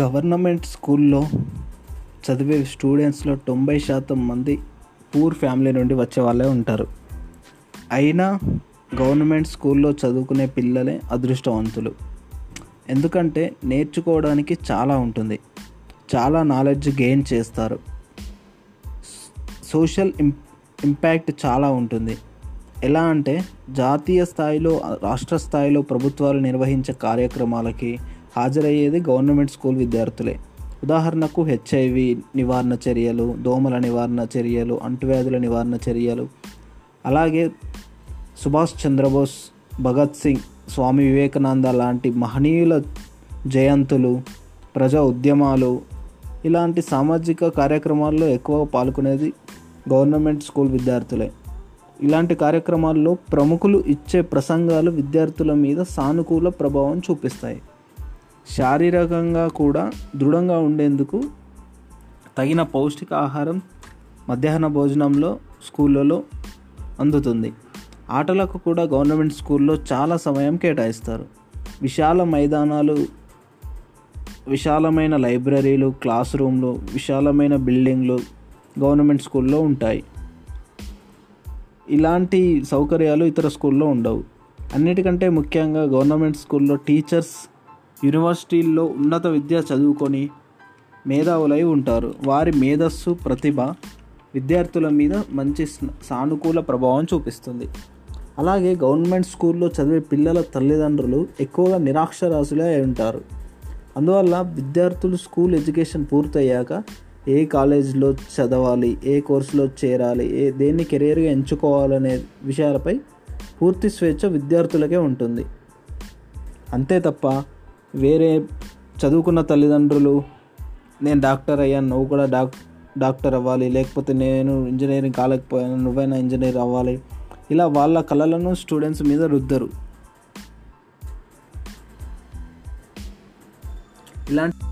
Government స్కూల్లో చదివే స్టూడెంట్స్లో తొంభై శాతం మంది పూర్ ఫ్యామిలీ నుండి వచ్చే వాళ్ళే ఉంటారు. అయినా గవర్నమెంట్ స్కూల్లో చదువుకునే పిల్లలే అదృష్టవంతులు. ఎందుకంటే నేర్చుకోవడానికి చాలా ఉంటుంది. చాలా నాలెడ్జ్ గెయిన్ చేస్తారు. సోషల్ ఇం ఇంపాక్ట్ చాలా ఉంటుంది. ఎలా అంటే జాతీయ స్థాయిలో రాష్ట్ర స్థాయిలో ప్రభుత్వాలు నిర్వహించే కార్యక్రమాలకి హాజరయ్యేది గవర్నమెంట్ స్కూల్ విద్యార్థులే. ఉదాహరణకు హెచ్ఐవి నివారణ చర్యలు దోమల నివారణ చర్యలు అంటువ్యాధుల నివారణ చర్యలు. అలాగే సుభాష్ చంద్రబోస్ భగత్ సింగ్ స్వామి వివేకానంద లాంటి మహనీయుల జయంతులు ప్రజా ఉద్యమాలు ఇలాంటి సామాజిక కార్యక్రమాల్లో ఎక్కువ పాల్గొనేది గవర్నమెంట్ స్కూల్ విద్యార్థులే. ఇలాంటి కార్యక్రమాల్లో ప్రముఖులు ఇచ్చే ప్రసంగాలు విద్యార్థుల మీద సానుకూల ప్రభావం చూపిస్తాయి. శారీరకంగా కూడా దృఢంగా ఉండేందుకు తగిన పౌష్టికాహారం మధ్యాహ్న భోజనంలో స్కూళ్ళలో అందుతుంది. ఆటలకు కూడా గవర్నమెంట్ స్కూల్లో చాలా సమయం కేటాయిస్తారు. విశాల మైదానాలు విశాలమైన లైబ్రరీలు క్లాస్ రూమ్లు విశాలమైన బిల్డింగ్లు గవర్నమెంట్ స్కూల్లో ఉంటాయి. ఇలాంటి సౌకర్యాలు ఇతర స్కూల్లో ఉండవు. అన్నిటికంటే ముఖ్యంగా గవర్నమెంట్ స్కూల్లో టీచర్స్ యూనివర్సిటీల్లో ఉన్నత విద్య చదువుకొని మేధావులై ఉంటారు. వారి మేధస్సు ప్రతిభ విద్యార్థుల మీద మంచి సానుకూల ప్రభావం చూపిస్తుంది. అలాగే గవర్నమెంట్ స్కూల్లో చదివే పిల్లల తల్లిదండ్రులు ఎక్కువగా నిరాక్షరాసులే అయి ఉంటారు. అందువల్ల విద్యార్థులు స్కూల్ ఎడ్యుకేషన్ పూర్తయ్యాక ఏ కాలేజీలో చదవాలి ఏ కోర్సులో చేరాలి ఏ దేన్ని కెరీర్గా ఎంచుకోవాలనే విషయాలపై పూర్తి స్వేచ్ఛ విద్యార్థులకే ఉంటుంది. అంతే తప్ప వేరే చదువుకున్న తల్లిదండ్రులు నేను డాక్టర్ అయ్యాను నువ్వు కూడా డాక్ డాక్టర్ అవ్వాలి లేకపోతే నేను ఇంజనీరింగ్ కాలేకపోయాను నువ్వైనా ఇంజనీర్ అవ్వాలి. ఇలా వాళ్ళ కళలను స్టూడెంట్స్ మీద రుద్దరు. ఇలాంటి